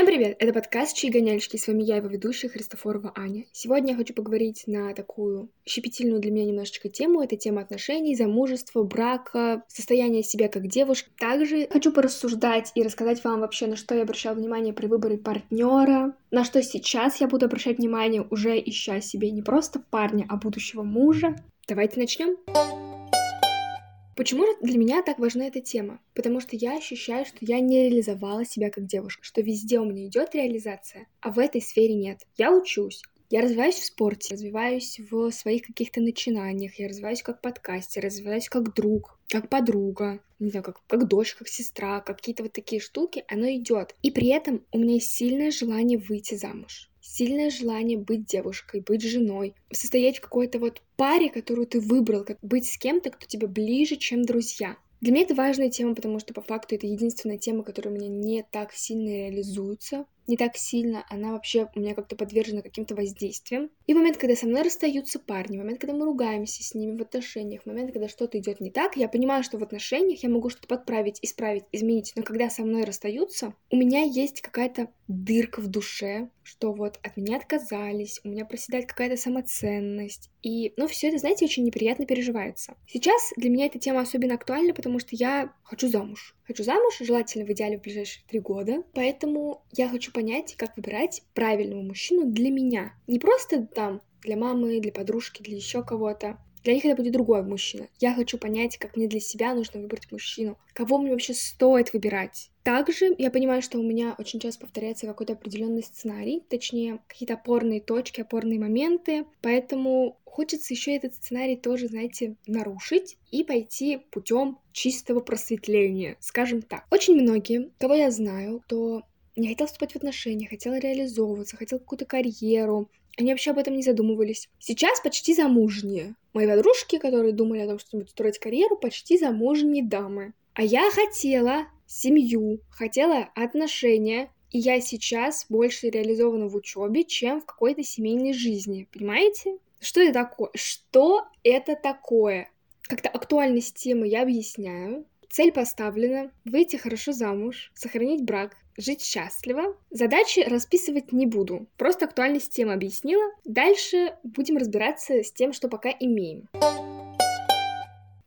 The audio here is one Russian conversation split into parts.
Всем привет! Это подкаст «Чьи гоняльщики». С вами я, его ведущая Христофорова Аня. Сегодня я хочу поговорить на такую щепетильную для меня немножечко тему. Это тема отношений, замужества, брака, состояния себя как девушки. Также хочу порассуждать и рассказать вам вообще, на что я обращала внимание при выборе партнера, на что сейчас я буду обращать внимание, уже ища себе не просто парня, а будущего мужа. Давайте начнем. Почему же для меня так важна эта тема? Потому что я ощущаю, что я не реализовала себя как девушка, что везде у меня идет реализация, а в этой сфере нет. Я учусь, я развиваюсь в спорте, развиваюсь в своих каких-то начинаниях, я развиваюсь как подкастер, развиваюсь как друг, как подруга, не знаю, как, как дочь, как сестра, какие-то вот такие штуки, оно идет. И при этом у меня есть сильное желание выйти замуж сильное желание быть девушкой, быть женой, состоять в какой-то вот паре, которую ты выбрал, как быть с кем-то, кто тебе ближе, чем друзья. Для меня это важная тема, потому что по факту это единственная тема, которая у меня не так сильно реализуется не так сильно, она вообще у меня как-то подвержена каким-то воздействиям. И в момент, когда со мной расстаются парни, в момент, когда мы ругаемся с ними в отношениях, в момент, когда что-то идет не так, я понимаю, что в отношениях я могу что-то подправить, исправить, изменить, но когда со мной расстаются, у меня есть какая-то дырка в душе, что вот от меня отказались, у меня проседает какая-то самоценность. И, ну, все это, знаете, очень неприятно переживается. Сейчас для меня эта тема особенно актуальна, потому что я хочу замуж. Хочу замуж, желательно в идеале в ближайшие три года. Поэтому я хочу понять, как выбирать правильного мужчину для меня. Не просто там для мамы, для подружки, для еще кого-то. Для них это будет другой мужчина. Я хочу понять, как мне для себя нужно выбрать мужчину. Кого мне вообще стоит выбирать. Также я понимаю, что у меня очень часто повторяется какой-то определенный сценарий, точнее, какие-то опорные точки, опорные моменты, поэтому хочется еще этот сценарий тоже, знаете, нарушить и пойти путем чистого просветления, скажем так. Очень многие, кого я знаю, кто не хотел вступать в отношения, хотел реализовываться, хотел какую-то карьеру, они вообще об этом не задумывались. Сейчас почти замужние. Мои подружки, которые думали о том, что будут строить карьеру, почти замужние дамы. А я хотела семью, хотела отношения, и я сейчас больше реализована в учебе, чем в какой-то семейной жизни. Понимаете? Что это такое? Что это такое? Как-то актуальность темы я объясняю. Цель поставлена — выйти хорошо замуж, сохранить брак, жить счастливо. Задачи расписывать не буду, просто актуальность темы объяснила. Дальше будем разбираться с тем, что пока имеем.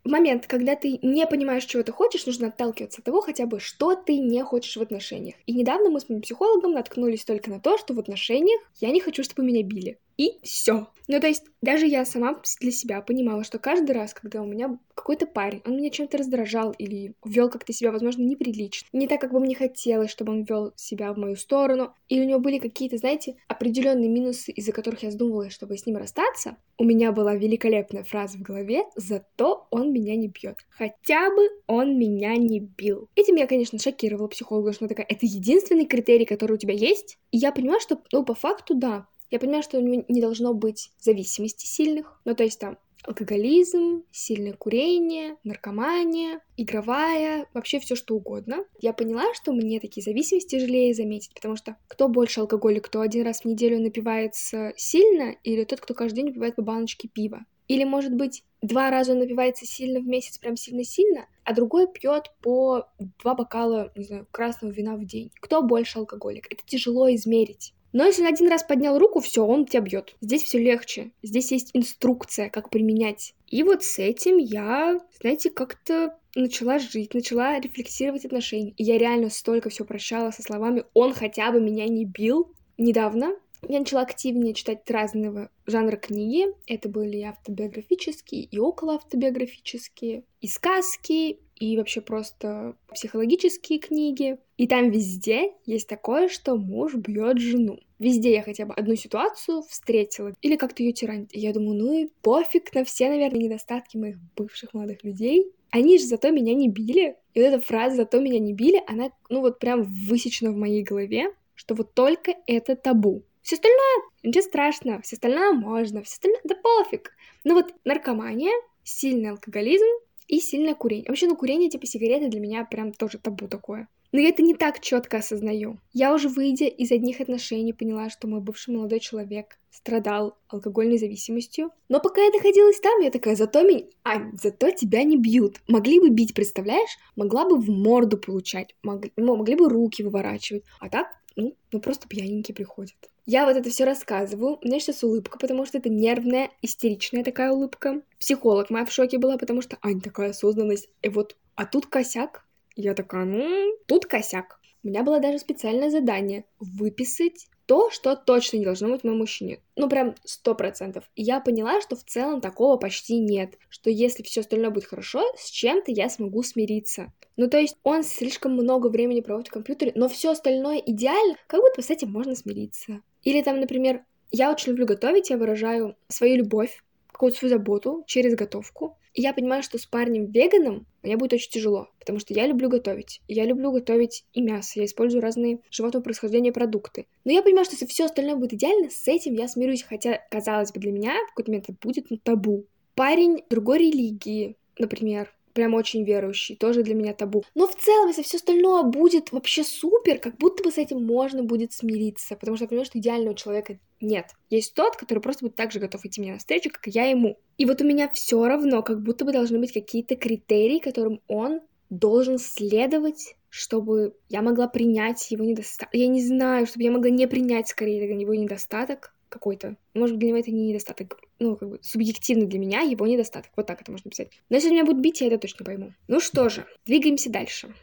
В момент, когда ты не понимаешь, чего ты хочешь, нужно отталкиваться от того хотя бы, что ты не хочешь в отношениях. И недавно мы с моим психологом наткнулись только на то, что в отношениях я не хочу, чтобы меня били и все. Ну, то есть, даже я сама для себя понимала, что каждый раз, когда у меня какой-то парень, он меня чем-то раздражал или вел как-то себя, возможно, неприлично, не так, как бы мне хотелось, чтобы он вел себя в мою сторону, или у него были какие-то, знаете, определенные минусы, из-за которых я задумывалась, чтобы с ним расстаться, у меня была великолепная фраза в голове, зато он меня не бьет. Хотя бы он меня не бил. Этим я, конечно, шокировала психолога, что она такая, это единственный критерий, который у тебя есть. И я понимаю, что, ну, по факту, да, я понимаю, что у него не должно быть зависимости сильных, ну то есть там алкоголизм, сильное курение, наркомания, игровая, вообще все что угодно. Я поняла, что мне такие зависимости тяжелее заметить, потому что кто больше алкоголик, кто один раз в неделю напивается сильно, или тот, кто каждый день выпивает по баночке пива. Или, может быть, два раза он напивается сильно в месяц, прям сильно-сильно, а другой пьет по два бокала, не знаю, красного вина в день. Кто больше алкоголик? Это тяжело измерить. Но если он один раз поднял руку, все, он тебя бьет. Здесь все легче. Здесь есть инструкция, как применять. И вот с этим я, знаете, как-то начала жить, начала рефлексировать отношения. И я реально столько все прощала со словами «он хотя бы меня не бил». Недавно я начала активнее читать разного жанра книги. Это были и автобиографические, и околоавтобиографические, и сказки, и вообще просто психологические книги. И там везде есть такое, что муж бьет жену. Везде я хотя бы одну ситуацию встретила. Или как-то ее тиранит. И я думаю, ну и пофиг на все, наверное, недостатки моих бывших молодых людей. Они же зато меня не били. И вот эта фраза «зато меня не били», она, ну вот прям высечена в моей голове, что вот только это табу. Все остальное, ничего страшного, все остальное можно, все остальное, да пофиг. Ну вот наркомания, сильный алкоголизм и сильное курение. Вообще, ну курение типа сигареты для меня прям тоже табу такое. Но я это не так четко осознаю. Я уже, выйдя из одних отношений, поняла, что мой бывший молодой человек страдал алкогольной зависимостью. Но пока я находилась там, я такая, зато меня... А, зато тебя не бьют. Могли бы бить, представляешь? Могла бы в морду получать. Могли, могли бы руки выворачивать. А так ну, ну просто пьяненький приходит. Я вот это все рассказываю, у меня сейчас улыбка, потому что это нервная, истеричная такая улыбка. Психолог моя в шоке была, потому что, Ань, такая осознанность, и вот, а тут косяк. Я такая, ну, тут косяк. У меня было даже специальное задание — выписать то, что точно не должно быть в моем мужчине. Ну, прям сто процентов. Я поняла, что в целом такого почти нет. Что если все остальное будет хорошо, с чем-то я смогу смириться. Ну, то есть он слишком много времени проводит в компьютере, но все остальное идеально, как будто с этим можно смириться. Или там, например, я очень люблю готовить, я выражаю свою любовь, какую-то свою заботу через готовку. И я понимаю, что с парнем-веганом мне будет очень тяжело, потому что я люблю готовить. Я люблю готовить и мясо, я использую разные животного происхождения продукты. Но я понимаю, что если все остальное будет идеально, с этим я смирюсь, хотя, казалось бы, для меня в какой-то момент это будет ну, табу. Парень другой религии, например, прям очень верующий, тоже для меня табу. Но в целом, если все остальное будет вообще супер, как будто бы с этим можно будет смириться, потому что я понимаю, что идеального человека нет. Есть тот, который просто будет так же готов идти мне навстречу, как и я ему. И вот у меня все равно, как будто бы должны быть какие-то критерии, которым он должен следовать чтобы я могла принять его недостаток. Я не знаю, чтобы я могла не принять скорее его недостаток какой-то. Может, для него это не недостаток, ну, как бы субъективно для меня его недостаток. Вот так это можно писать. Но если меня будет бить, я это точно пойму. Ну что же, двигаемся дальше.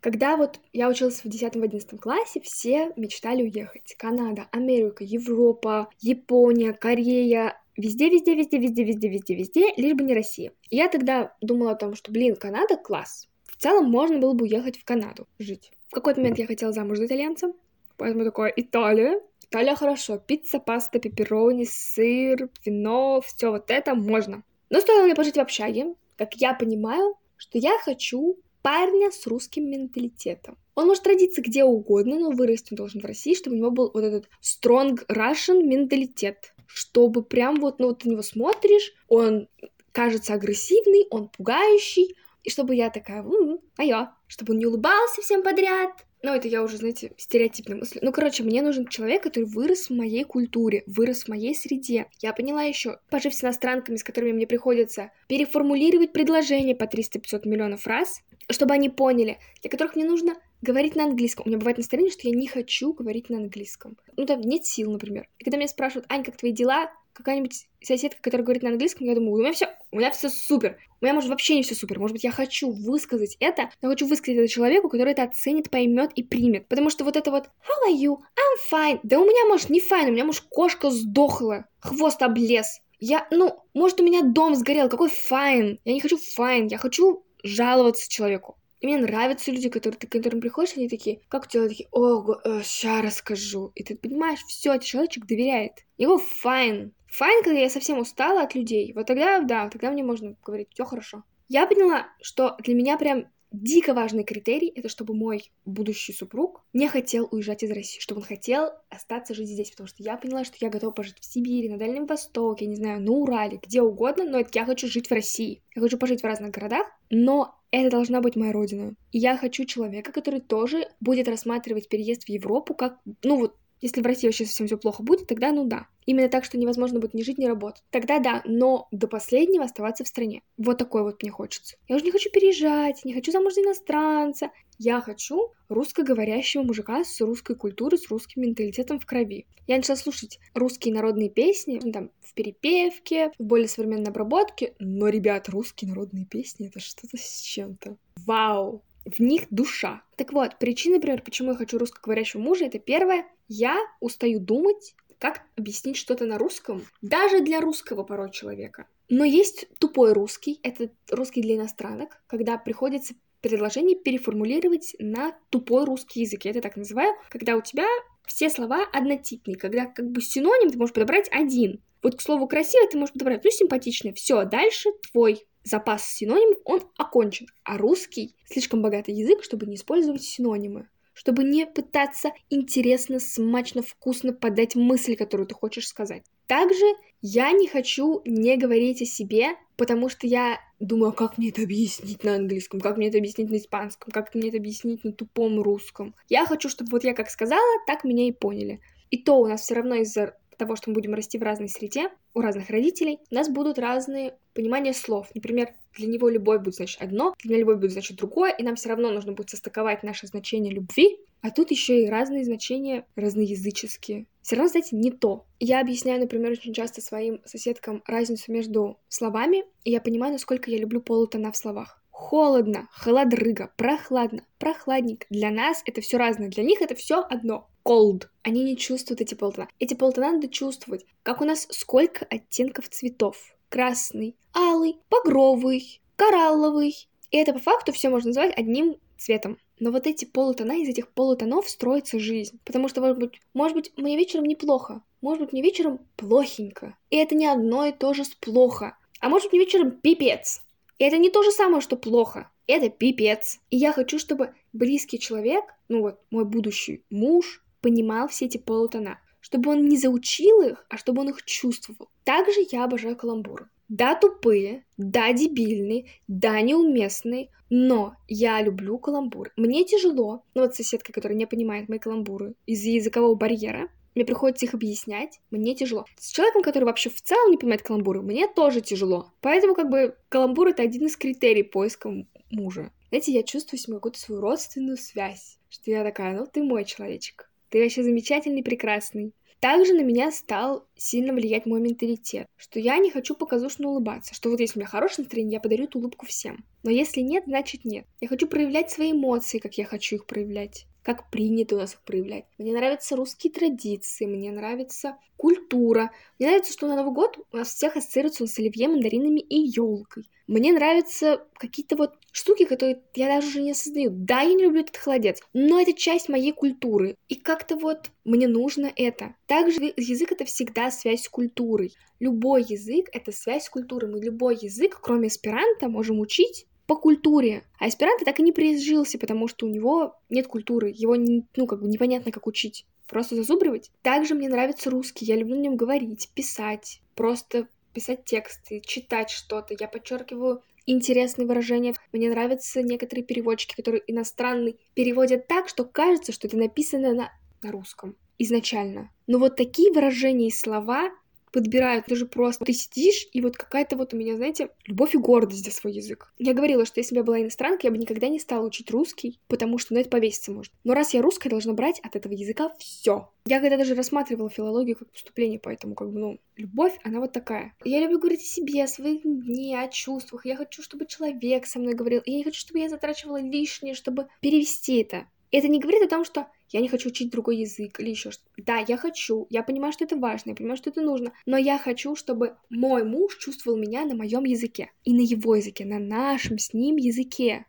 Когда вот я училась в 10-11 классе, все мечтали уехать. Канада, Америка, Европа, Япония, Корея, Везде, везде, везде, везде, везде, везде, везде, лишь бы не Россия. И я тогда думала о том, что, блин, Канада класс. В целом можно было бы уехать в Канаду жить. В какой-то момент я хотела замуж за итальянца, поэтому такое Италия, Италия хорошо. Пицца, паста, пепперони, сыр, вино, все вот это можно. Но стоило мне пожить в общаге, как я понимаю, что я хочу парня с русским менталитетом. Он может родиться где угодно, но вырасти он должен в России, чтобы у него был вот этот strong Russian менталитет. Чтобы прям вот, ну вот на него смотришь, он кажется агрессивный, он пугающий, и чтобы я такая, м-м, а я, чтобы он не улыбался всем подряд, ну, это я уже, знаете, стереотипно мысль. Ну, короче, мне нужен человек, который вырос в моей культуре, вырос в моей среде. Я поняла еще, пожив с иностранками, с которыми мне приходится переформулировать предложение по 300-500 миллионов раз, чтобы они поняли, для которых мне нужно говорить на английском. У меня бывает настроение, что я не хочу говорить на английском. Ну, там нет сил, например. И когда меня спрашивают, Ань, как твои дела? Какая-нибудь соседка, которая говорит на английском, я думаю, у меня все, у меня все супер. У меня, может, вообще не все супер. Может быть, я хочу высказать это, но хочу высказать это человеку, который это оценит, поймет и примет. Потому что вот это вот How are you? I'm fine. Да у меня, может, не fine, у меня, может, кошка сдохла, хвост облез. Я, ну, может, у меня дом сгорел, какой fine? Я не хочу fine, я хочу жаловаться человеку. И мне нравятся люди, которые, ты, к которым приходишь, они такие, как у тебя такие, о, э, расскажу. И ты понимаешь, все, человечек доверяет. Его fine. Fine, когда я совсем устала от людей, вот тогда, да, тогда мне можно говорить, все хорошо. Я поняла, что для меня прям дико важный критерий — это чтобы мой будущий супруг не хотел уезжать из России, чтобы он хотел остаться жить здесь, потому что я поняла, что я готова пожить в Сибири, на Дальнем Востоке, не знаю, на Урале, где угодно, но я хочу жить в России. Я хочу пожить в разных городах, но это должна быть моя родина. И я хочу человека, который тоже будет рассматривать переезд в Европу как, ну вот, если в России вообще совсем все плохо будет, тогда ну да. Именно так, что невозможно будет ни жить, ни работать. Тогда да, но до последнего оставаться в стране. Вот такой вот мне хочется. Я уже не хочу переезжать, не хочу замуж за иностранца. Я хочу русскоговорящего мужика с русской культурой, с русским менталитетом в крови. Я начала слушать русские народные песни, ну, там, в перепевке, в более современной обработке. Но, ребят, русские народные песни — это что-то с чем-то. Вау! В них душа. Так вот, причина, например, почему я хочу русскоговорящего мужа, это первое, я устаю думать, как объяснить что-то на русском, даже для русского порой человека. Но есть тупой русский, это русский для иностранок, когда приходится предложение переформулировать на тупой русский язык. Я это так называю, когда у тебя все слова однотипные, когда как бы синоним ты можешь подобрать один. Вот к слову красиво ты можешь подобрать, ну, симпатичный. Все, дальше твой запас синонимов, он окончен. А русский слишком богатый язык, чтобы не использовать синонимы чтобы не пытаться интересно, смачно, вкусно подать мысль, которую ты хочешь сказать. Также я не хочу не говорить о себе, потому что я думаю, а как мне это объяснить на английском, как мне это объяснить на испанском, как мне это объяснить на тупом русском. Я хочу, чтобы вот я как сказала, так меня и поняли. И то у нас все равно из-за того, что мы будем расти в разной среде, у разных родителей, у нас будут разные понимания слов. Например, для него любовь будет значить одно, для меня любовь будет значить другое, и нам все равно нужно будет состыковать наше значение любви. А тут еще и разные значения разноязыческие. Все равно, знаете, не то. Я объясняю, например, очень часто своим соседкам разницу между словами, и я понимаю, насколько я люблю полутона в словах. Холодно, холодрыга, прохладно, прохладненько. Для нас это все разное, для них это все одно. Cold. Они не чувствуют эти полутона. Эти полутона надо чувствовать. Как у нас сколько оттенков цветов. Красный, алый, багровый, коралловый. И это по факту все можно назвать одним цветом. Но вот эти полутона, из этих полутонов строится жизнь. Потому что, может быть, может быть, мне вечером неплохо, может быть, мне вечером плохенько. И это не одно и то же с плохо. А может быть, мне вечером пипец. И это не то же самое, что плохо. Это пипец. И я хочу, чтобы близкий человек, ну вот мой будущий муж, понимал все эти полутона. Чтобы он не заучил их, а чтобы он их чувствовал. Также я обожаю каламбуры. Да, тупые, да, дебильные, да, неуместные, но я люблю каламбуры. Мне тяжело, ну вот соседка, которая не понимает мои каламбуры из-за языкового барьера, мне приходится их объяснять, мне тяжело. С человеком, который вообще в целом не понимает каламбуры, мне тоже тяжело. Поэтому как бы каламбур — это один из критерий поиска мужа. Знаете, я чувствую себе какую-то свою родственную связь, что я такая, ну ты мой человечек, ты вообще замечательный, прекрасный. Также на меня стал сильно влиять мой менталитет, что я не хочу показушно улыбаться, что вот если у меня хорошее настроение, я подарю эту улыбку всем. Но если нет, значит нет. Я хочу проявлять свои эмоции, как я хочу их проявлять как принято у нас их проявлять. Мне нравятся русские традиции, мне нравится культура. Мне нравится, что на Новый год у нас всех ассоциируется он с оливье, мандаринами и елкой. Мне нравятся какие-то вот штуки, которые я даже уже не осознаю. Да, я не люблю этот холодец, но это часть моей культуры. И как-то вот мне нужно это. Также язык — это всегда связь с культурой. Любой язык — это связь с культурой. Мы любой язык, кроме эсперанто, можем учить по культуре. А аспирант так и не прижился, потому что у него нет культуры, его, не, ну, как бы непонятно, как учить. Просто зазубривать. Также мне нравится русский, я люблю на нем говорить, писать, просто писать тексты, читать что-то. Я подчеркиваю интересные выражения. Мне нравятся некоторые переводчики, которые иностранные переводят так, что кажется, что это написано на, на русском изначально. Но вот такие выражения и слова подбирают даже просто. Ты сидишь, и вот какая-то вот у меня, знаете, любовь и гордость за свой язык. Я говорила, что если бы я была иностранкой, я бы никогда не стала учить русский, потому что на это повеситься может. Но раз я русская, должна брать от этого языка все. Я когда даже рассматривала филологию как поступление, поэтому как бы, ну, любовь, она вот такая. Я люблю говорить о себе, о своих дне, о чувствах. Я хочу, чтобы человек со мной говорил. И я не хочу, чтобы я затрачивала лишнее, чтобы перевести это. Это не говорит о том, что я не хочу учить другой язык или еще что-то. Да, я хочу, я понимаю, что это важно, я понимаю, что это нужно, но я хочу, чтобы мой муж чувствовал меня на моем языке и на его языке, на нашем с ним языке.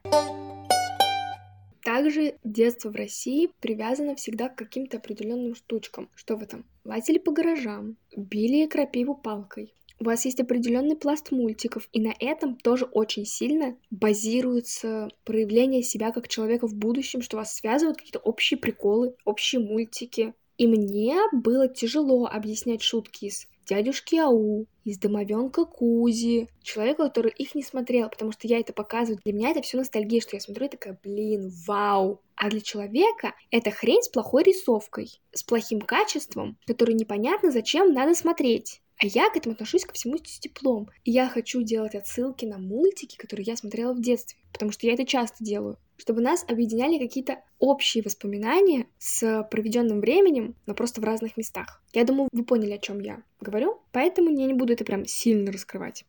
Также детство в России привязано всегда к каким-то определенным штучкам. Что вы там? Лазили по гаражам, били крапиву палкой, у вас есть определенный пласт мультиков, и на этом тоже очень сильно базируется проявление себя как человека в будущем, что вас связывают какие-то общие приколы, общие мультики. И мне было тяжело объяснять шутки из дядюшки Ау, из домовенка Кузи, человеку, который их не смотрел, потому что я это показываю. Для меня это все ностальгия, что я смотрю и такая, блин, вау. А для человека это хрень с плохой рисовкой, с плохим качеством, который непонятно зачем надо смотреть. А я к этому отношусь ко всему с теплом. И я хочу делать отсылки на мультики, которые я смотрела в детстве, потому что я это часто делаю чтобы нас объединяли какие-то общие воспоминания с проведенным временем, но просто в разных местах. Я думаю, вы поняли, о чем я говорю, поэтому я не буду это прям сильно раскрывать.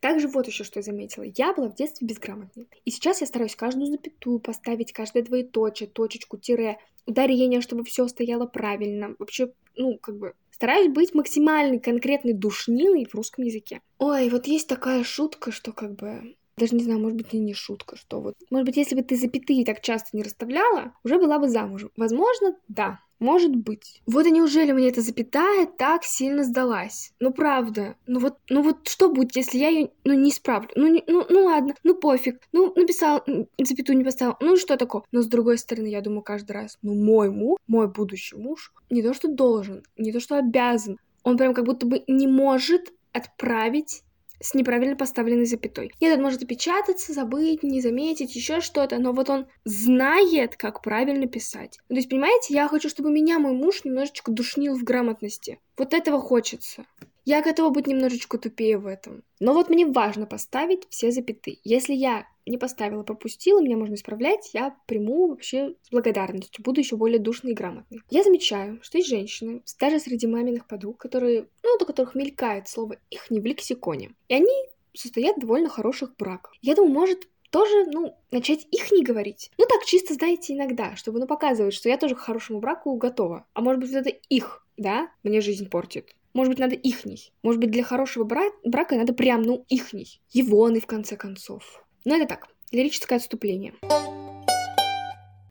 Также вот еще что я заметила. Я была в детстве безграмотной. И сейчас я стараюсь каждую запятую поставить, каждое двоеточие, точечку, тире, ударение, чтобы все стояло правильно. Вообще, ну, как бы Стараюсь быть максимально конкретной душнилой в русском языке. Ой, вот есть такая шутка, что как бы даже не знаю, может быть, и не шутка, что вот... Может быть, если бы ты запятые так часто не расставляла, уже была бы замужем. Возможно, да. Может быть. Вот и неужели мне эта запятая так сильно сдалась? Ну правда. Ну вот, ну вот что будет, если я ее ну, не исправлю? Ну, не, ну, ну ладно, ну пофиг. Ну написал, запятую не поставил. Ну что такое? Но с другой стороны, я думаю каждый раз, ну мой муж, мой будущий муж, не то что должен, не то что обязан, он прям как будто бы не может отправить с неправильно поставленной запятой. Нет, он может опечататься, забыть, не заметить, еще что-то, но вот он знает, как правильно писать. То есть, понимаете, я хочу, чтобы меня мой муж немножечко душнил в грамотности. Вот этого хочется. Я готова быть немножечко тупее в этом. Но вот мне важно поставить все запятые. Если я не поставила, пропустила, меня можно исправлять, я приму вообще с благодарностью, буду еще более душной и грамотной. Я замечаю, что есть женщины, даже среди маминых подруг, которые, ну, до которых мелькает слово «их не в лексиконе. И они состоят в довольно хороших браках. Я думаю, может, тоже, ну, начать их не говорить. Ну, так чисто, знаете, иногда, чтобы, ну, показывать, что я тоже к хорошему браку готова. А может быть, вот это их, да, мне жизнь портит. Может быть, надо ихний. Может быть, для хорошего бра- брака надо прям, ну, ихний. Егоны, в конце концов. Но это так, лирическое отступление.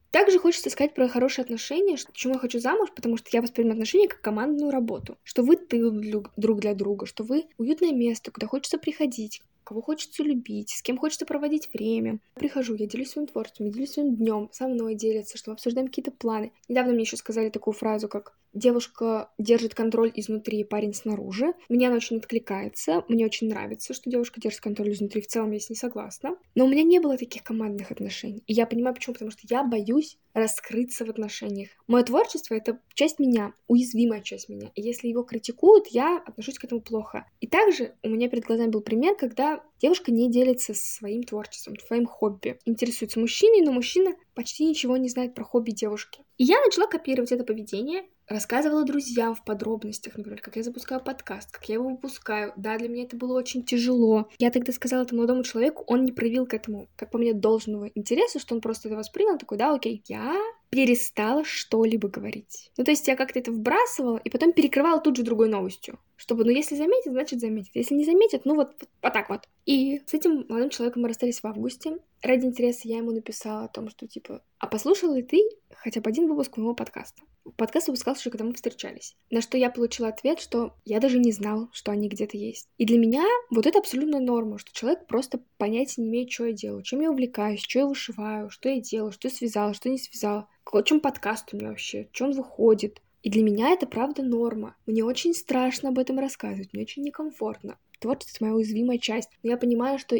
Также хочется сказать про хорошие отношения, почему я хочу замуж, потому что я воспринимаю отношения как командную работу, что вы тыл друг для друга, что вы уютное место, куда хочется приходить, кого хочется любить, с кем хочется проводить время. Прихожу, я делюсь своим творчеством, я делюсь своим днем, со мной делятся, что мы обсуждаем какие-то планы. Недавно мне еще сказали такую фразу, как девушка держит контроль изнутри, парень снаружи. Мне она очень откликается, мне очень нравится, что девушка держит контроль изнутри, в целом я с ней согласна. Но у меня не было таких командных отношений. И я понимаю, почему, потому что я боюсь раскрыться в отношениях. Мое творчество — это часть меня, уязвимая часть меня. И если его критикуют, я отношусь к этому плохо. И также у меня перед глазами был пример, когда девушка не делится своим творчеством, своим хобби. Интересуется мужчиной, но мужчина почти ничего не знает про хобби девушки. И я начала копировать это поведение, рассказывала друзьям в подробностях, например, как я запускаю подкаст, как я его выпускаю. Да, для меня это было очень тяжело. Я тогда сказала этому молодому человеку, он не проявил к этому, как по мне, должного интереса, что он просто это воспринял, такой, да, окей, я перестала что-либо говорить. Ну, то есть я как-то это вбрасывала и потом перекрывала тут же другой новостью. Чтобы, ну, если заметят, значит заметят. Если не заметят, ну, вот, вот, вот так вот. И с этим молодым человеком мы расстались в августе. Ради интереса я ему написала о том, что, типа, а послушал ли ты хотя бы один выпуск моего подкаста? Подкаст выпускался еще, когда мы встречались. На что я получила ответ, что я даже не знал, что они где-то есть. И для меня вот это абсолютная норма, что человек просто понятия не имеет, что я делаю, чем я увлекаюсь, что я вышиваю, что я делаю, что я связала, что не связала, о чем подкаст у меня вообще, что он выходит. И для меня это правда норма. Мне очень страшно об этом рассказывать, мне очень некомфортно творчество — это моя уязвимая часть. Но я понимаю, что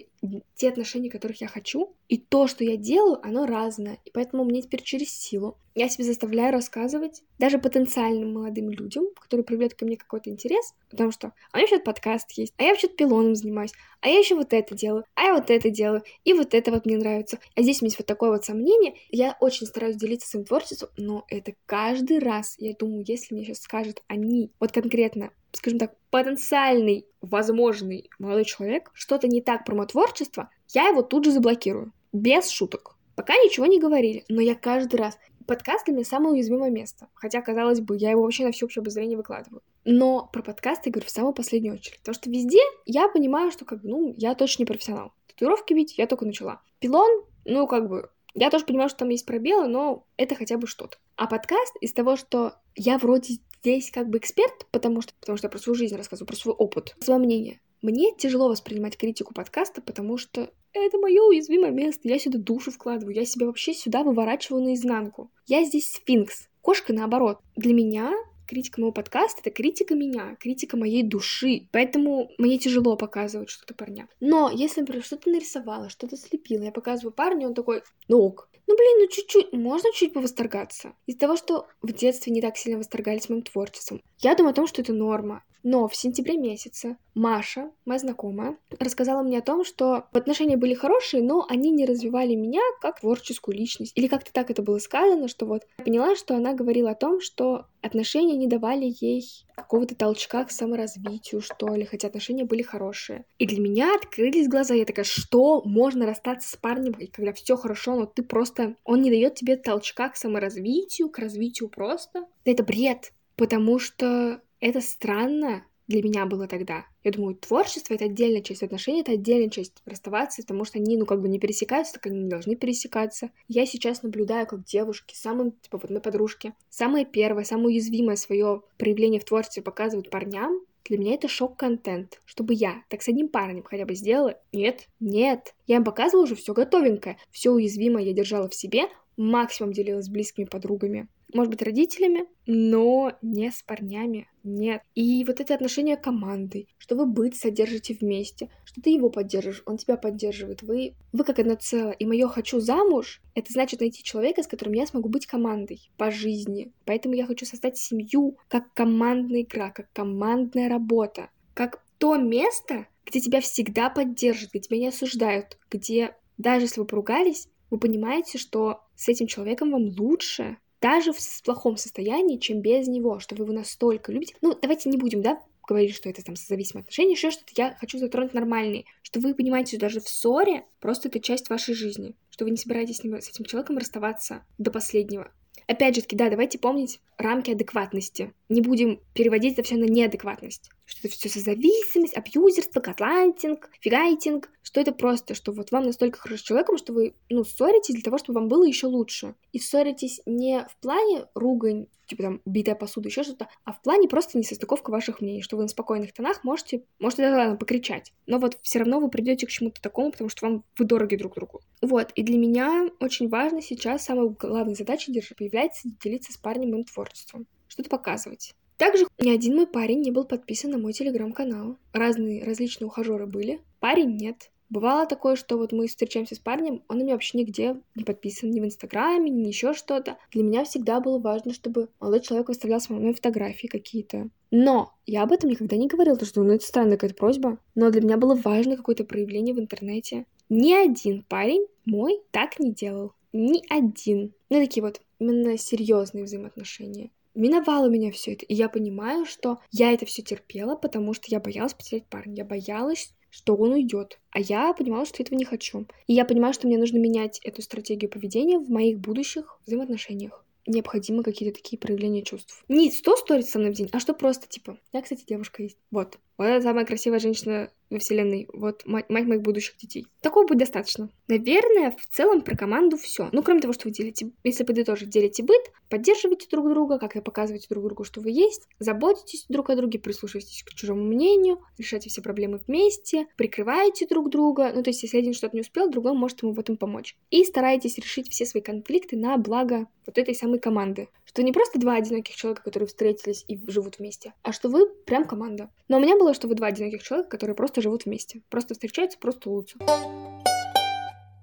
те отношения, которых я хочу, и то, что я делаю, оно разное. И поэтому мне теперь через силу. Я себе заставляю рассказывать даже потенциальным молодым людям, которые проявляют ко мне какой-то интерес, потому что а у меня вообще подкаст есть, а я вообще пилоном занимаюсь, а я еще вот это делаю, а я вот это делаю, и вот это вот мне нравится. А здесь у меня есть вот такое вот сомнение. Я очень стараюсь делиться своим творчеством, но это каждый раз, я думаю, если мне сейчас скажут они, вот конкретно скажем так, потенциальный, возможный молодой человек, что-то не так про мое творчество, я его тут же заблокирую. Без шуток. Пока ничего не говорили, но я каждый раз... Подкаст для меня самое уязвимое место. Хотя, казалось бы, я его вообще на всеобщее обозрение выкладываю. Но про подкасты я говорю в самую последнюю очередь. Потому что везде я понимаю, что как бы, ну, я точно не профессионал. Татуировки ведь я только начала. Пилон, ну, как бы, я тоже понимаю, что там есть пробелы, но это хотя бы что-то. А подкаст из того, что я вроде здесь как бы эксперт, потому что, потому что я про свою жизнь рассказываю, про свой опыт, свое мнение. Мне тяжело воспринимать критику подкаста, потому что это мое уязвимое место. Я сюда душу вкладываю, я себя вообще сюда выворачиваю наизнанку. Я здесь сфинкс. Кошка наоборот. Для меня критика моего подкаста — это критика меня, критика моей души. Поэтому мне тяжело показывать что-то парням. Но если, например, что-то нарисовала, что-то слепила, я показываю парню, он такой, ну ок. Ну, блин, ну чуть-чуть, можно чуть повосторгаться. Из-за того, что в детстве не так сильно восторгались моим творчеством. Я думаю о том, что это норма. Но в сентябре месяце Маша, моя знакомая, рассказала мне о том, что отношения были хорошие, но они не развивали меня как творческую личность. Или как-то так это было сказано, что вот я поняла, что она говорила о том, что отношения не давали ей какого-то толчка к саморазвитию, что ли, хотя отношения были хорошие. И для меня открылись глаза, я такая, что можно расстаться с парнем, когда все хорошо, но ты просто, он не дает тебе толчка к саморазвитию, к развитию просто. Да это бред, потому что это странно для меня было тогда. Я думаю, творчество — это отдельная часть отношений, это отдельная часть расставаться, потому что они, ну, как бы не пересекаются, так они не должны пересекаться. Я сейчас наблюдаю, как девушки, самым, типа, вот мои подружки, самое первое, самое уязвимое свое проявление в творчестве показывают парням, для меня это шок-контент. Чтобы я так с одним парнем хотя бы сделала? Нет, нет. Я им показывала уже все готовенькое. Все уязвимое я держала в себе, максимум делилась с близкими подругами. Может быть, родителями, но не с парнями. Нет. И вот это отношение команды, что вы быть содержите вместе, что ты его поддерживаешь, он тебя поддерживает, вы, вы как одно целое. И мое «хочу замуж» — это значит найти человека, с которым я смогу быть командой по жизни. Поэтому я хочу создать семью как командная игра, как командная работа, как то место, где тебя всегда поддержат, где тебя не осуждают, где даже если вы поругались, вы понимаете, что с этим человеком вам лучше, даже в плохом состоянии, чем без него, что вы его настолько любите. Ну, давайте не будем, да, говорить, что это там созависимые отношения, еще что-то я хочу затронуть нормальные, что вы понимаете, что даже в ссоре просто это часть вашей жизни, что вы не собираетесь с, ним, с этим человеком расставаться до последнего. Опять же таки, да, давайте помнить рамки адекватности. Не будем переводить это все на неадекватность. Что это все созависимость, абьюзерство, газлайтинг, фигайтинг. Что это просто, что вот вам настолько хорошо человеком, что вы, ну, ссоритесь для того, чтобы вам было еще лучше. И ссоритесь не в плане ругань, типа там битая посуда, еще что-то, а в плане просто несостыковка ваших мнений, что вы на спокойных тонах можете, можете даже ладно, покричать, но вот все равно вы придете к чему-то такому, потому что вам вы дороги друг другу. Вот, и для меня очень важно сейчас, самой главной задачей держи, появляется делиться с парнем моим творчеством, что-то показывать. Также ни один мой парень не был подписан на мой телеграм-канал. Разные различные ухажеры были. Парень нет. Бывало такое, что вот мы встречаемся с парнем, он у меня вообще нигде не подписан, ни в Инстаграме, ни еще что-то. Для меня всегда было важно, чтобы молодой человек выставлял со мной фотографии какие-то. Но я об этом никогда не говорила, потому что ну, это странная какая-то просьба. Но для меня было важно какое-то проявление в интернете. Ни один парень мой так не делал. Ни один. Ну, такие вот именно серьезные взаимоотношения миновало меня все это. И я понимаю, что я это все терпела, потому что я боялась потерять парня. Я боялась, что он уйдет. А я понимала, что этого не хочу. И я понимаю, что мне нужно менять эту стратегию поведения в моих будущих взаимоотношениях. Необходимы какие-то такие проявления чувств. Не 100 сторис со мной в день, а что просто, типа, я, кстати, девушка есть. Вот. Вот это самая красивая женщина во вселенной. Вот мать, мать моих будущих детей. Такого будет достаточно. Наверное, в целом про команду все. Ну, кроме того, что вы делите, если подытожить, делите быт, поддерживаете друг друга, как-то показываете друг другу, что вы есть, заботитесь друг о друге, прислушиваетесь к чужому мнению, решаете все проблемы вместе, прикрываете друг друга. Ну, то есть, если один что-то не успел, другой может ему в этом помочь. И стараетесь решить все свои конфликты на благо вот этой самой команды. Что не просто два одиноких человека, которые встретились и живут вместе, а что вы прям команда. Но у меня было, что вы два одиноких человека, которые просто живут вместе. Просто встречаются, просто лучше.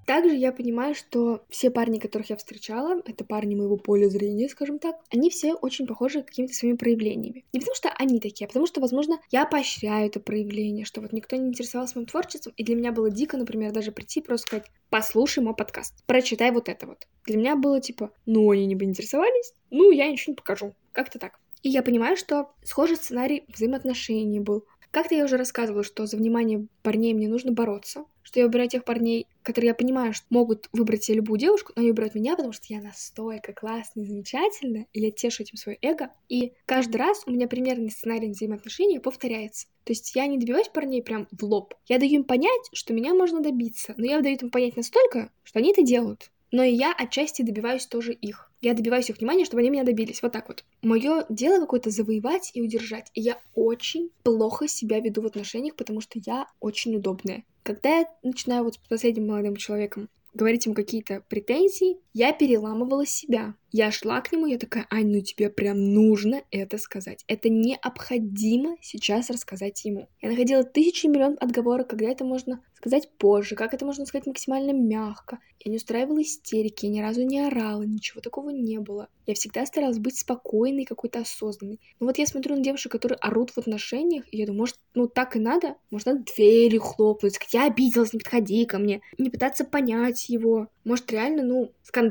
Также я понимаю, что все парни, которых я встречала, это парни моего поля зрения, скажем так, они все очень похожи какими-то своими проявлениями. Не потому что они такие, а потому что, возможно, я поощряю это проявление, что вот никто не интересовался моим творчеством, и для меня было дико, например, даже прийти и просто сказать, послушай мой подкаст, прочитай вот это вот. Для меня было типа, ну, они не бы интересовались, ну, я ничего не покажу. Как-то так. И я понимаю, что схожий сценарий взаимоотношений был. Как-то я уже рассказывала, что за внимание парней мне нужно бороться, что я выбираю тех парней, которые я понимаю, что могут выбрать себе любую девушку, но они выбирают меня, потому что я настолько классная замечательная, и я тешу этим свое эго. И каждый раз у меня примерный сценарий взаимоотношений повторяется. То есть я не добиваюсь парней прям в лоб. Я даю им понять, что меня можно добиться, но я даю им понять настолько, что они это делают. Но и я отчасти добиваюсь тоже их. Я добиваюсь их внимания, чтобы они меня добились. Вот так вот. Мое дело какое-то завоевать и удержать. И я очень плохо себя веду в отношениях, потому что я очень удобная. Когда я начинаю вот с последним молодым человеком говорить ему какие-то претензии, я переламывала себя. Я шла к нему, я такая, Ань, ну тебе прям нужно это сказать. Это необходимо сейчас рассказать ему. Я находила тысячи миллион отговорок, когда это можно сказать позже, как это можно сказать максимально мягко. Я не устраивала истерики, я ни разу не орала, ничего такого не было. Я всегда старалась быть спокойной, какой-то осознанной. Но вот я смотрю на девушек, которые орут в отношениях, и я думаю, может, ну так и надо? Может, надо дверью хлопнуть, я обиделась, не подходи ко мне. Не пытаться понять его. Может, реально, ну, скандал,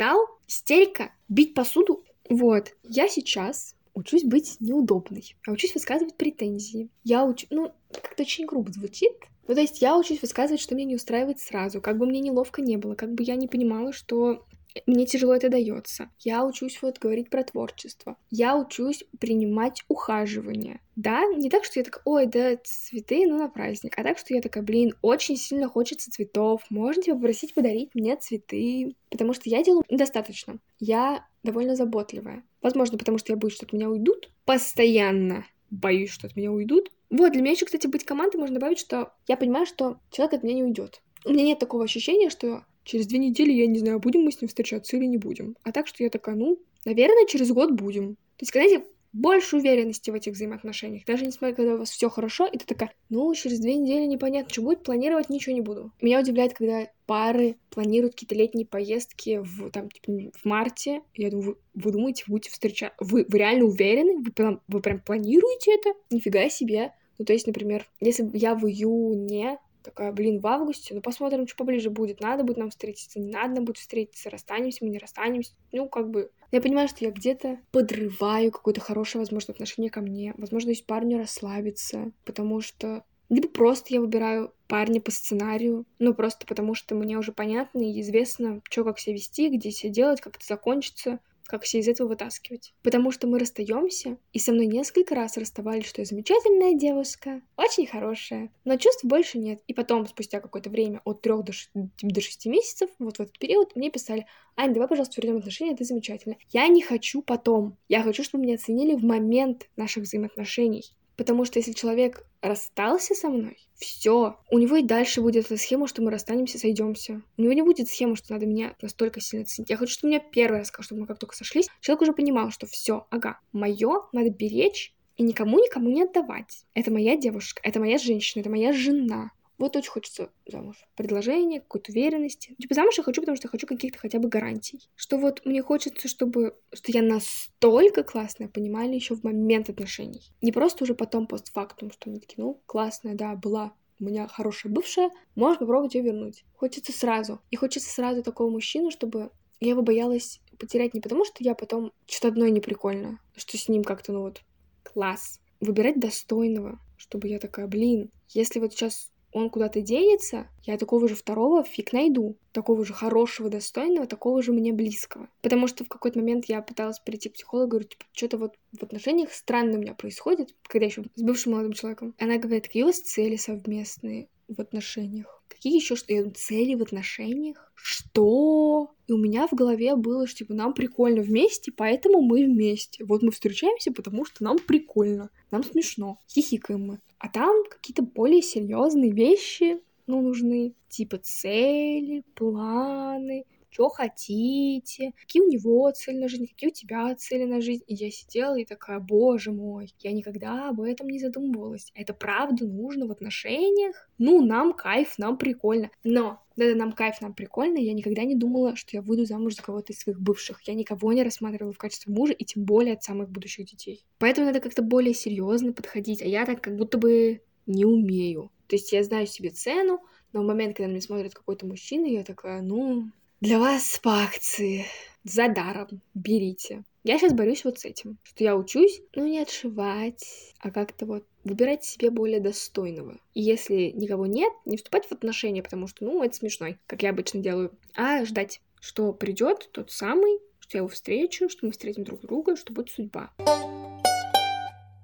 истерика, бить посуду. Вот. Я сейчас учусь быть неудобной. Я учусь высказывать претензии. Я учу... Ну, как-то очень грубо звучит, ну, то есть я учусь высказывать, что меня не устраивает сразу, как бы мне неловко не было, как бы я не понимала, что мне тяжело это дается. Я учусь вот говорить про творчество. Я учусь принимать ухаживание. Да, не так, что я такая, ой, да цветы, ну на праздник, а так, что я такая, блин, очень сильно хочется цветов, можете попросить подарить мне цветы, потому что я делаю достаточно. Я довольно заботливая. Возможно, потому что я боюсь, что от меня уйдут постоянно. Боюсь, что от меня уйдут, вот, для меня еще, кстати, быть командой можно добавить, что я понимаю, что человек от меня не уйдет. У меня нет такого ощущения, что через две недели я не знаю, будем мы с ним встречаться или не будем. А так, что я такая, ну, наверное, через год будем. То есть, когда больше уверенности в этих взаимоотношениях. Даже несмотря, когда у вас все хорошо, и ты такая, ну, через две недели непонятно, что будет, планировать ничего не буду. Меня удивляет, когда пары планируют какие-то летние поездки в, там, типа, в марте. Я думаю, вы, вы думаете, будете встречать... Вы, вы реально уверены? Вы прям, вы прям планируете это? Нифига себе. Ну, то есть, например, если я в июне такая, блин, в августе, ну посмотрим, что поближе будет, надо будет нам встретиться, не надо будет встретиться, расстанемся мы, не расстанемся, ну как бы я понимаю, что я где-то подрываю какое-то хорошее, возможно, отношение ко мне. Возможно, есть парню расслабиться, потому что... Либо просто я выбираю парня по сценарию, ну просто потому что мне уже понятно и известно, что как себя вести, где себя делать, как это закончится как все из этого вытаскивать. Потому что мы расстаемся, и со мной несколько раз расставались, что я замечательная девушка, очень хорошая, но чувств больше нет. И потом, спустя какое-то время, от трех до, ш... до шести месяцев, вот в этот период, мне писали, Ань, давай, пожалуйста, вернем отношения, ты замечательная. Я не хочу потом. Я хочу, чтобы меня оценили в момент наших взаимоотношений. Потому что если человек расстался со мной, все, у него и дальше будет эта схема, что мы расстанемся, сойдемся. У него не будет схемы, что надо меня настолько сильно ценить. Я хочу, чтобы меня первый раз сказал, чтобы мы как только сошлись, человек уже понимал, что все, ага, мое надо беречь и никому никому не отдавать. Это моя девушка, это моя женщина, это моя жена. Вот очень хочется замуж. Предложение, какой-то уверенности. Типа замуж я хочу, потому что хочу каких-то хотя бы гарантий. Что вот мне хочется, чтобы что я настолько классная, понимали еще в момент отношений. Не просто уже потом постфактум, что они такие, ну, классная, да, была у меня хорошая бывшая, можно попробовать ее вернуть. Хочется сразу. И хочется сразу такого мужчину, чтобы я его боялась потерять не потому, что я потом что-то одно не прикольно, что с ним как-то, ну вот, класс. Выбирать достойного, чтобы я такая, блин, если вот сейчас он куда-то денется, я такого же второго фиг найду. Такого же хорошего, достойного, такого же мне близкого. Потому что в какой-то момент я пыталась прийти к психологу, говорю, типа, что-то вот в отношениях странно у меня происходит, когда еще с бывшим молодым человеком. Она говорит, какие у вас цели совместные в отношениях? Какие еще что? Я цели в отношениях? Что? И у меня в голове было, что типа нам прикольно вместе, поэтому мы вместе. Вот мы встречаемся, потому что нам прикольно, нам смешно, хихикаем мы. А там какие-то более серьезные вещи, ну, нужны, типа цели, планы, что хотите, какие у него цели на жизнь, какие у тебя цели на жизнь. И я сидела и такая, боже мой, я никогда об этом не задумывалась. Это правда нужно в отношениях? Ну, нам кайф, нам прикольно. Но да, нам кайф, нам прикольно. Я никогда не думала, что я выйду замуж за кого-то из своих бывших. Я никого не рассматривала в качестве мужа, и тем более от самых будущих детей. Поэтому надо как-то более серьезно подходить, а я так как будто бы не умею. То есть я знаю себе цену, но в момент, когда мне смотрит какой-то мужчина, я такая, ну, для вас по акции. За даром. Берите. Я сейчас борюсь вот с этим, что я учусь, ну, не отшивать, а как-то вот выбирать себе более достойного. И если никого нет, не вступать в отношения, потому что, ну, это смешно, как я обычно делаю, а ждать, что придет тот самый, что я его встречу, что мы встретим друг друга, что будет судьба.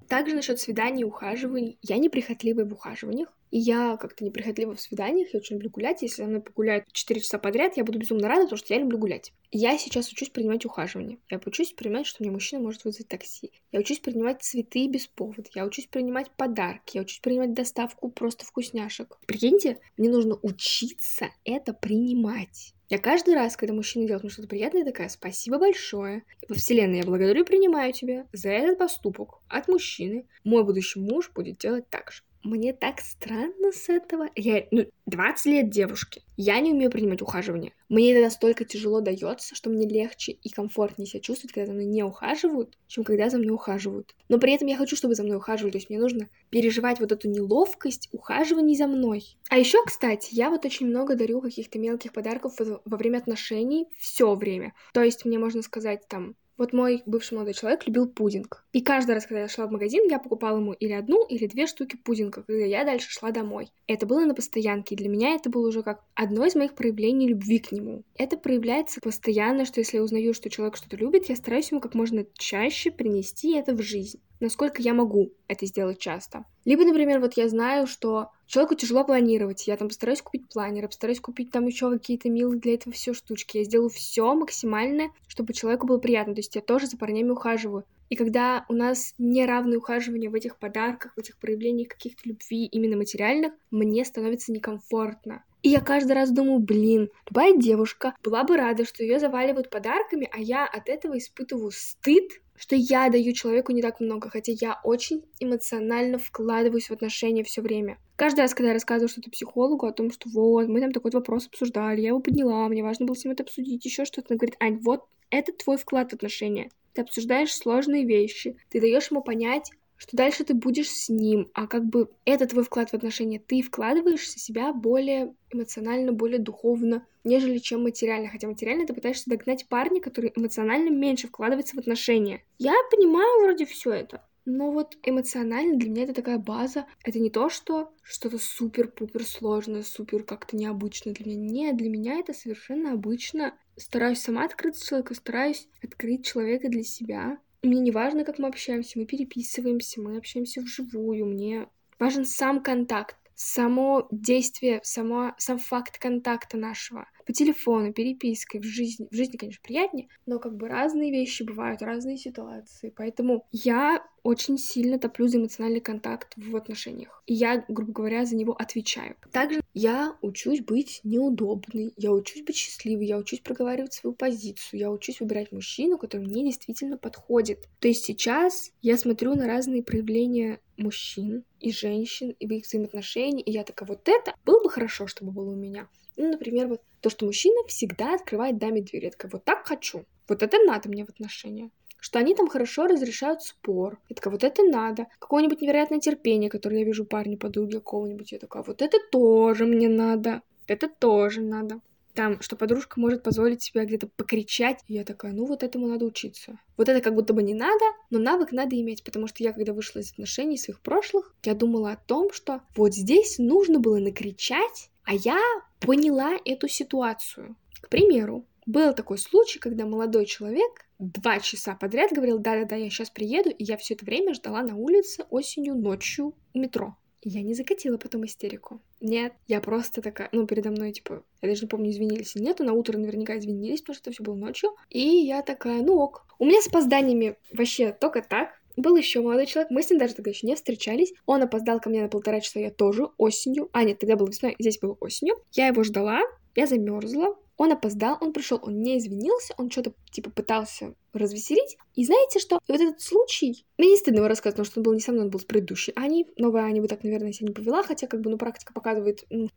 Также насчет свиданий и ухаживаний. Я неприхотливая в ухаживаниях. И я как-то неприхотлива в свиданиях, я очень люблю гулять. Если со мной погуляют 4 часа подряд, я буду безумно рада, потому что я люблю гулять. Я сейчас учусь принимать ухаживание. Я учусь принимать, что мне мужчина может вызвать такси. Я учусь принимать цветы без повода. Я учусь принимать подарки. Я учусь принимать доставку просто вкусняшек. Прикиньте, мне нужно учиться это принимать. Я каждый раз, когда мужчина делает мне что-то приятное, такая, спасибо большое. Во вселенной я благодарю и принимаю тебя за этот поступок от мужчины. Мой будущий муж будет делать так же. Мне так странно с этого. Я, ну, 20 лет девушки. Я не умею принимать ухаживание. Мне это настолько тяжело дается, что мне легче и комфортнее себя чувствовать, когда за мной не ухаживают, чем когда за мной ухаживают. Но при этом я хочу, чтобы за мной ухаживали. То есть мне нужно переживать вот эту неловкость ухаживаний за мной. А еще, кстати, я вот очень много дарю каких-то мелких подарков во время отношений все время. То есть мне можно сказать там, вот мой бывший молодой человек любил пудинг. И каждый раз, когда я шла в магазин, я покупала ему или одну, или две штуки пудинга, когда я дальше шла домой. Это было на постоянке, и для меня это было уже как одно из моих проявлений любви к нему. Это проявляется постоянно, что если я узнаю, что человек что-то любит, я стараюсь ему как можно чаще принести это в жизнь насколько я могу это сделать часто. Либо, например, вот я знаю, что человеку тяжело планировать, я там постараюсь купить планер, постараюсь купить там еще какие-то милые для этого все штучки. Я сделаю все максимально, чтобы человеку было приятно. То есть я тоже за парнями ухаживаю. И когда у нас неравное ухаживание в этих подарках, в этих проявлениях каких-то любви, именно материальных, мне становится некомфортно. И я каждый раз думаю, блин, любая девушка была бы рада, что ее заваливают подарками, а я от этого испытываю стыд, что я даю человеку не так много, хотя я очень эмоционально вкладываюсь в отношения все время. Каждый раз, когда я рассказываю что-то психологу о том, что вот, мы там такой вопрос обсуждали, я его подняла, мне важно было с ним это обсудить, еще что-то, она говорит, Ань, вот это твой вклад в отношения. Ты обсуждаешь сложные вещи, ты даешь ему понять, что дальше ты будешь с ним, а как бы это твой вклад в отношения, ты вкладываешься в себя более эмоционально, более духовно, нежели чем материально, хотя материально ты пытаешься догнать парня, который эмоционально меньше вкладывается в отношения. Я понимаю вроде все это, но вот эмоционально для меня это такая база. Это не то, что что-то супер-пупер сложное, супер как-то необычное для меня. Нет, для меня это совершенно обычно. Стараюсь сама открыться человека, стараюсь открыть человека для себя. Мне не важно, как мы общаемся, мы переписываемся, мы общаемся вживую, мне важен сам контакт, само действие, само, сам факт контакта нашего по телефону, перепиской, в жизни. В жизни, конечно, приятнее, но как бы разные вещи бывают, разные ситуации. Поэтому я очень сильно топлю за эмоциональный контакт в отношениях. И я, грубо говоря, за него отвечаю. Также я учусь быть неудобной, я учусь быть счастливой, я учусь проговаривать свою позицию, я учусь выбирать мужчину, который мне действительно подходит. То есть сейчас я смотрю на разные проявления мужчин и женщин, и в их взаимоотношений, и я такая, вот это было бы хорошо, чтобы было у меня. Ну, например, вот то, что мужчина всегда открывает даме дверь. Я вот так хочу. Вот это надо мне в отношениях что они там хорошо разрешают спор. Я такая, вот это надо. Какое-нибудь невероятное терпение, которое я вижу парня подруги какого-нибудь. Я такая, вот это тоже мне надо. Это тоже надо. Там, что подружка может позволить себе где-то покричать. Я такая, ну вот этому надо учиться. Вот это как будто бы не надо, но навык надо иметь, потому что я, когда вышла из отношений своих прошлых, я думала о том, что вот здесь нужно было накричать, а я поняла эту ситуацию. К примеру, был такой случай, когда молодой человек два часа подряд говорил, да-да-да, я сейчас приеду, и я все это время ждала на улице осенью, ночью у метро. И я не закатила потом истерику. Нет, я просто такая, ну, передо мной, типа, я даже не помню, извинились или нет, на утро наверняка извинились, потому что это все было ночью. И я такая, ну ок. У меня с опозданиями вообще только так. Был еще молодой человек, мы с ним даже тогда еще не встречались. Он опоздал ко мне на полтора часа, я тоже осенью. А, нет, тогда было весной, здесь было осенью. Я его ждала, я замерзла, он опоздал, он пришел, он не извинился, он что-то типа пытался развеселить. И знаете что? И вот этот случай, мне не стыдно его рассказать, потому что он был не со мной, он был с предыдущей Аней. Новая Аня бы так, наверное, себя не повела, хотя как бы, ну, практика показывает, ну,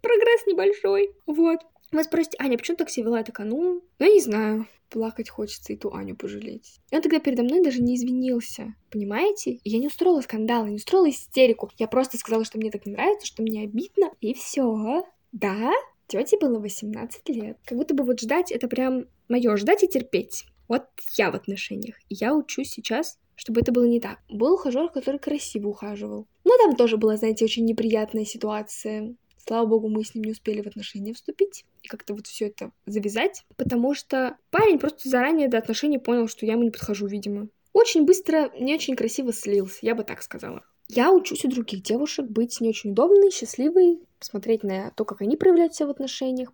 прогресс небольшой. Вот. Вы спросите, Аня, почему так себя вела? Я такая, ну, ну, я не знаю. Плакать хочется и ту Аню пожалеть. И он тогда передо мной даже не извинился, понимаете? И я не устроила скандал, не устроила истерику. Я просто сказала, что мне так не нравится, что мне обидно, и все. Да, Тете было 18 лет. Как будто бы вот ждать это прям мое ждать и терпеть. Вот я в отношениях. И я учусь сейчас, чтобы это было не так. Был ухажер, который красиво ухаживал. Но там тоже была, знаете, очень неприятная ситуация. Слава богу, мы с ним не успели в отношения вступить и как-то вот все это завязать, потому что парень просто заранее до отношений понял, что я ему не подхожу, видимо. Очень быстро, не очень красиво слился, я бы так сказала. Я учусь у других девушек быть не очень удобной, счастливой, посмотреть на то, как они проявляют себя в отношениях.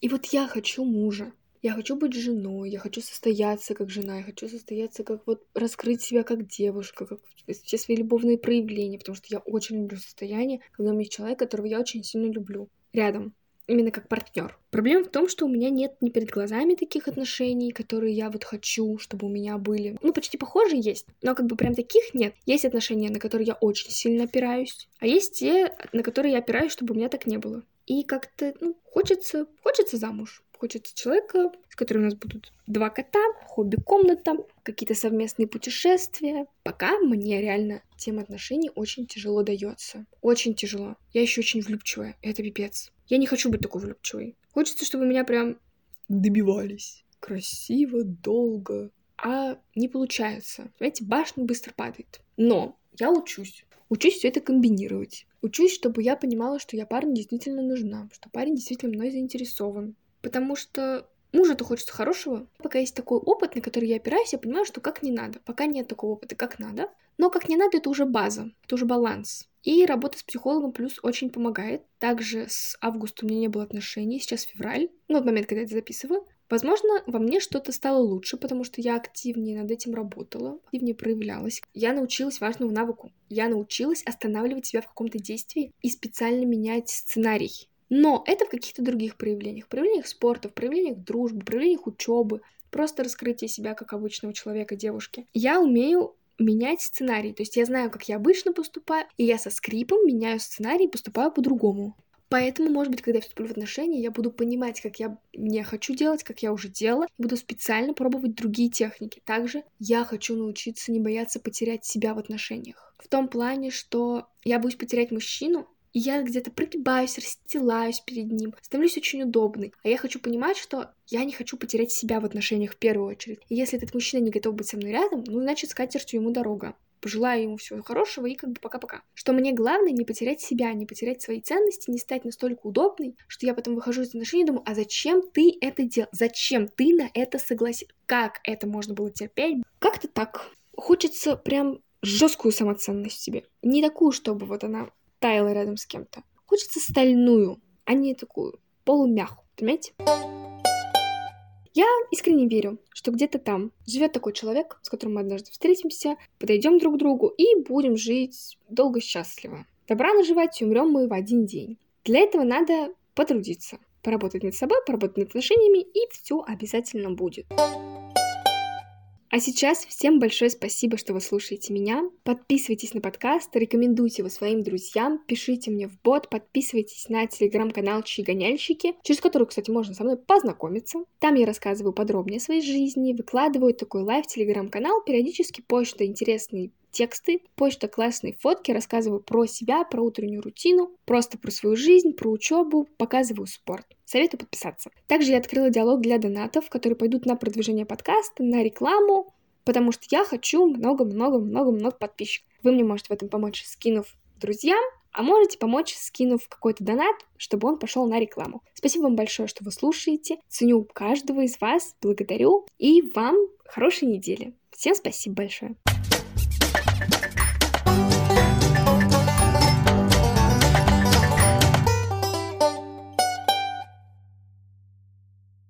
И вот я хочу мужа. Я хочу быть женой, я хочу состояться как жена, я хочу состояться как вот раскрыть себя как девушка, как все свои любовные проявления, потому что я очень люблю состояние, когда у меня есть человек, которого я очень сильно люблю рядом именно как партнер. Проблема в том, что у меня нет ни перед глазами таких отношений, которые я вот хочу, чтобы у меня были. Ну, почти похожие есть, но как бы прям таких нет. Есть отношения, на которые я очень сильно опираюсь, а есть те, на которые я опираюсь, чтобы у меня так не было. И как-то, ну, хочется, хочется замуж. Хочется человека, с которым у нас будут два кота, хобби-комната, какие-то совместные путешествия. Пока мне реально тема отношений очень тяжело дается. Очень тяжело. Я еще очень влюбчивая. Это пипец. Я не хочу быть такой влюбчивой. Хочется, чтобы меня прям добивались. Красиво, долго. А не получается. Знаете, башня быстро падает. Но я учусь. Учусь все это комбинировать. Учусь, чтобы я понимала, что я парню действительно нужна, что парень действительно мной заинтересован. Потому что мужа-то хочется хорошего. Пока есть такой опыт, на который я опираюсь, я понимаю, что как не надо. Пока нет такого опыта, как надо. Но как не надо, это уже база, это уже баланс. И работа с психологом плюс очень помогает. Также с августа у меня не было отношений, сейчас февраль, ну, вот момент, когда я это записываю. Возможно, во мне что-то стало лучше, потому что я активнее над этим работала, активнее проявлялась. Я научилась важному навыку. Я научилась останавливать себя в каком-то действии и специально менять сценарий. Но это в каких-то других проявлениях. Проявлениях спорта, в проявлениях дружбы, в проявлениях учебы, просто раскрытие себя как обычного человека, девушки. Я умею менять сценарий. То есть я знаю, как я обычно поступаю, и я со скрипом меняю сценарий и поступаю по-другому. Поэтому, может быть, когда я вступлю в отношения, я буду понимать, как я не хочу делать, как я уже делала, и буду специально пробовать другие техники. Также я хочу научиться не бояться потерять себя в отношениях. В том плане, что я боюсь потерять мужчину, и я где-то прогибаюсь, расстилаюсь перед ним, становлюсь очень удобной. А я хочу понимать, что я не хочу потерять себя в отношениях в первую очередь. И если этот мужчина не готов быть со мной рядом, ну, значит, с катертью ему дорога. Пожелаю ему всего хорошего и как бы пока-пока. Что мне главное не потерять себя, не потерять свои ценности, не стать настолько удобной, что я потом выхожу из отношений и думаю, а зачем ты это делал? Зачем ты на это согласился? Как это можно было терпеть? Как-то так. Хочется прям жесткую самоценность себе. Не такую, чтобы вот она таяла рядом с кем-то. Хочется стальную, а не такую полумягкую, понимаете? Я искренне верю, что где-то там живет такой человек, с которым мы однажды встретимся, подойдем друг к другу и будем жить долго счастливо. Добра наживать умрем мы в один день. Для этого надо потрудиться, поработать над собой, поработать над отношениями, и все обязательно будет. А сейчас всем большое спасибо, что вы слушаете меня. Подписывайтесь на подкаст, рекомендуйте его своим друзьям, пишите мне в бот, подписывайтесь на телеграм-канал Чьи через который, кстати, можно со мной познакомиться. Там я рассказываю подробнее о своей жизни, выкладываю такой live телеграм-канал, периодически пощу интересные тексты, пощу классные фотки, рассказываю про себя, про утреннюю рутину, просто про свою жизнь, про учебу, показываю спорт. Советую подписаться. Также я открыла диалог для донатов, которые пойдут на продвижение подкаста, на рекламу, потому что я хочу много-много-много-много подписчиков. Вы мне можете в этом помочь, скинув друзьям, а можете помочь, скинув какой-то донат, чтобы он пошел на рекламу. Спасибо вам большое, что вы слушаете. Ценю каждого из вас, благодарю. И вам хорошей недели. Всем спасибо большое.